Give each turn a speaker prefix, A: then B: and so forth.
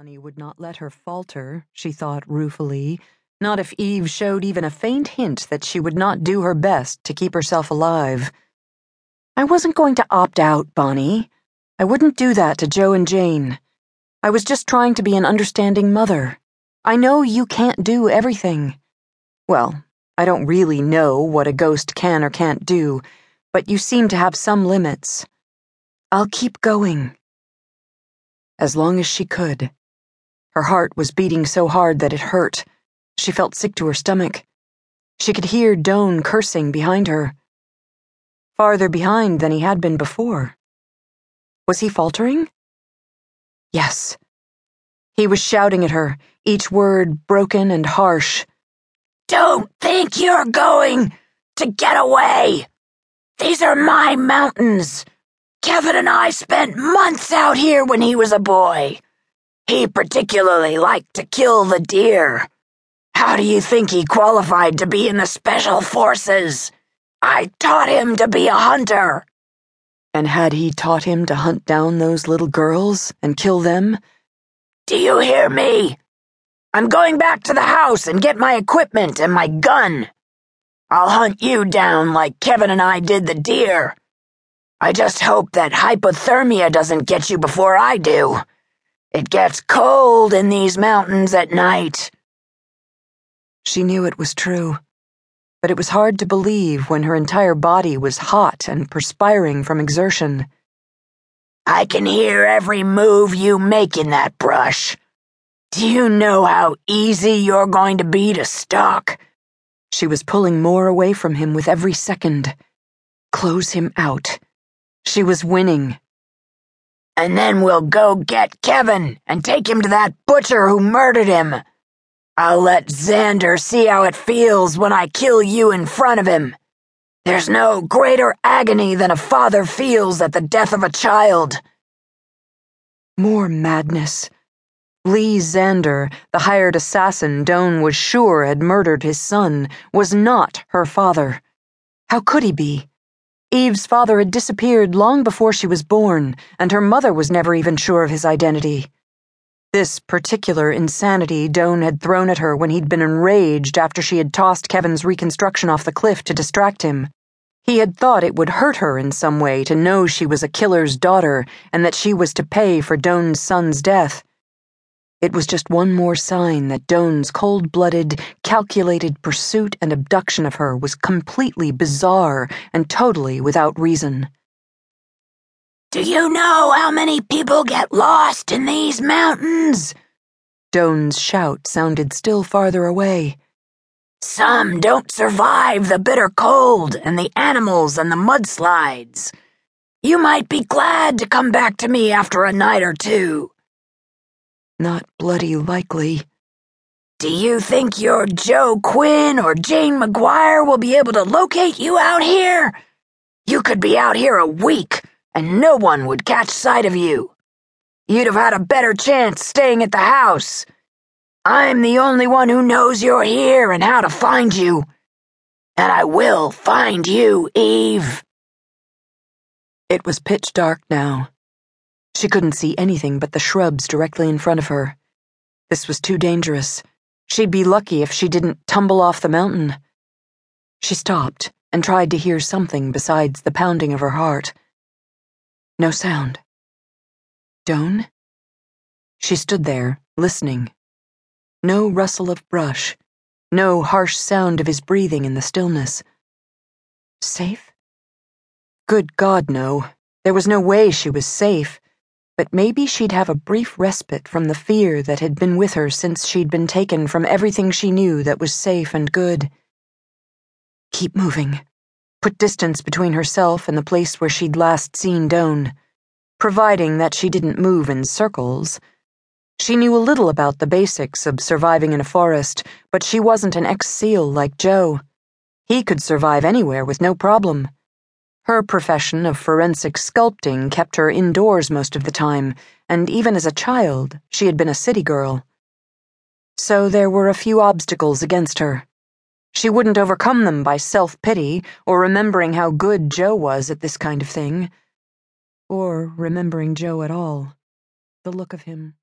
A: Bonnie would not let her falter, she thought ruefully, not if Eve showed even a faint hint that she would not do her best to keep herself alive. I wasn't going to opt out, Bonnie. I wouldn't do that to Joe and Jane. I was just trying to be an understanding mother. I know you can't do everything. Well, I don't really know what a ghost can or can't do, but you seem to have some limits. I'll keep going. As long as she could. Her heart was beating so hard that it hurt. She felt sick to her stomach. She could hear Doane cursing behind her. Farther behind than he had been before. Was he faltering? Yes. He was shouting at her, each word broken and harsh.
B: Don't think you're going to get away. These are my mountains. Kevin and I spent months out here when he was a boy. He particularly liked to kill the deer. How do you think he qualified to be in the Special Forces? I taught him to be a hunter.
A: And had he taught him to hunt down those little girls and kill them?
B: Do you hear me? I'm going back to the house and get my equipment and my gun. I'll hunt you down like Kevin and I did the deer. I just hope that hypothermia doesn't get you before I do. It gets cold in these mountains at night.
A: She knew it was true, but it was hard to believe when her entire body was hot and perspiring from exertion.
B: I can hear every move you make in that brush. Do you know how easy you're going to be to stalk?
A: She was pulling more away from him with every second. Close him out. She was winning.
B: And then we'll go get Kevin and take him to that butcher who murdered him. I'll let Zander see how it feels when I kill you in front of him. There's no greater agony than a father feels at the death of a child.
A: More madness. Lee Zander, the hired assassin Doane was sure had murdered his son, was not her father. How could he be? Eve's father had disappeared long before she was born, and her mother was never even sure of his identity. This particular insanity Doane had thrown at her when he'd been enraged after she had tossed Kevin's reconstruction off the cliff to distract him. He had thought it would hurt her in some way to know she was a killer's daughter and that she was to pay for Doane's son's death. It was just one more sign that Doane's cold blooded, calculated pursuit and abduction of her was completely bizarre and totally without reason.
B: Do you know how many people get lost in these mountains?
A: Doane's shout sounded still farther away.
B: Some don't survive the bitter cold and the animals and the mudslides. You might be glad to come back to me after a night or two.
A: Not bloody likely.
B: Do you think your Joe Quinn or Jane MacGuire will be able to locate you out here? You could be out here a week, and no one would catch sight of you. You'd have had a better chance staying at the house. I'm the only one who knows you're here and how to find you. And I will find you, Eve.
A: It was pitch dark now. She couldn't see anything but the shrubs directly in front of her. This was too dangerous. She'd be lucky if she didn't tumble off the mountain. She stopped and tried to hear something besides the pounding of her heart. No sound. Doane? She stood there, listening. No rustle of brush, no harsh sound of his breathing in the stillness. Safe? Good God, no. There was no way she was safe but maybe she'd have a brief respite from the fear that had been with her since she'd been taken from everything she knew that was safe and good. Keep moving. Put distance between herself and the place where she'd last seen Doane. Providing that she didn't move in circles. She knew a little about the basics of surviving in a forest, but she wasn't an ex SEAL like Joe. He could survive anywhere with no problem. Her profession of forensic sculpting kept her indoors most of the time, and even as a child, she had been a city girl. So there were a few obstacles against her. She wouldn't overcome them by self pity or remembering how good Joe was at this kind of thing. Or remembering Joe at all. The look of him.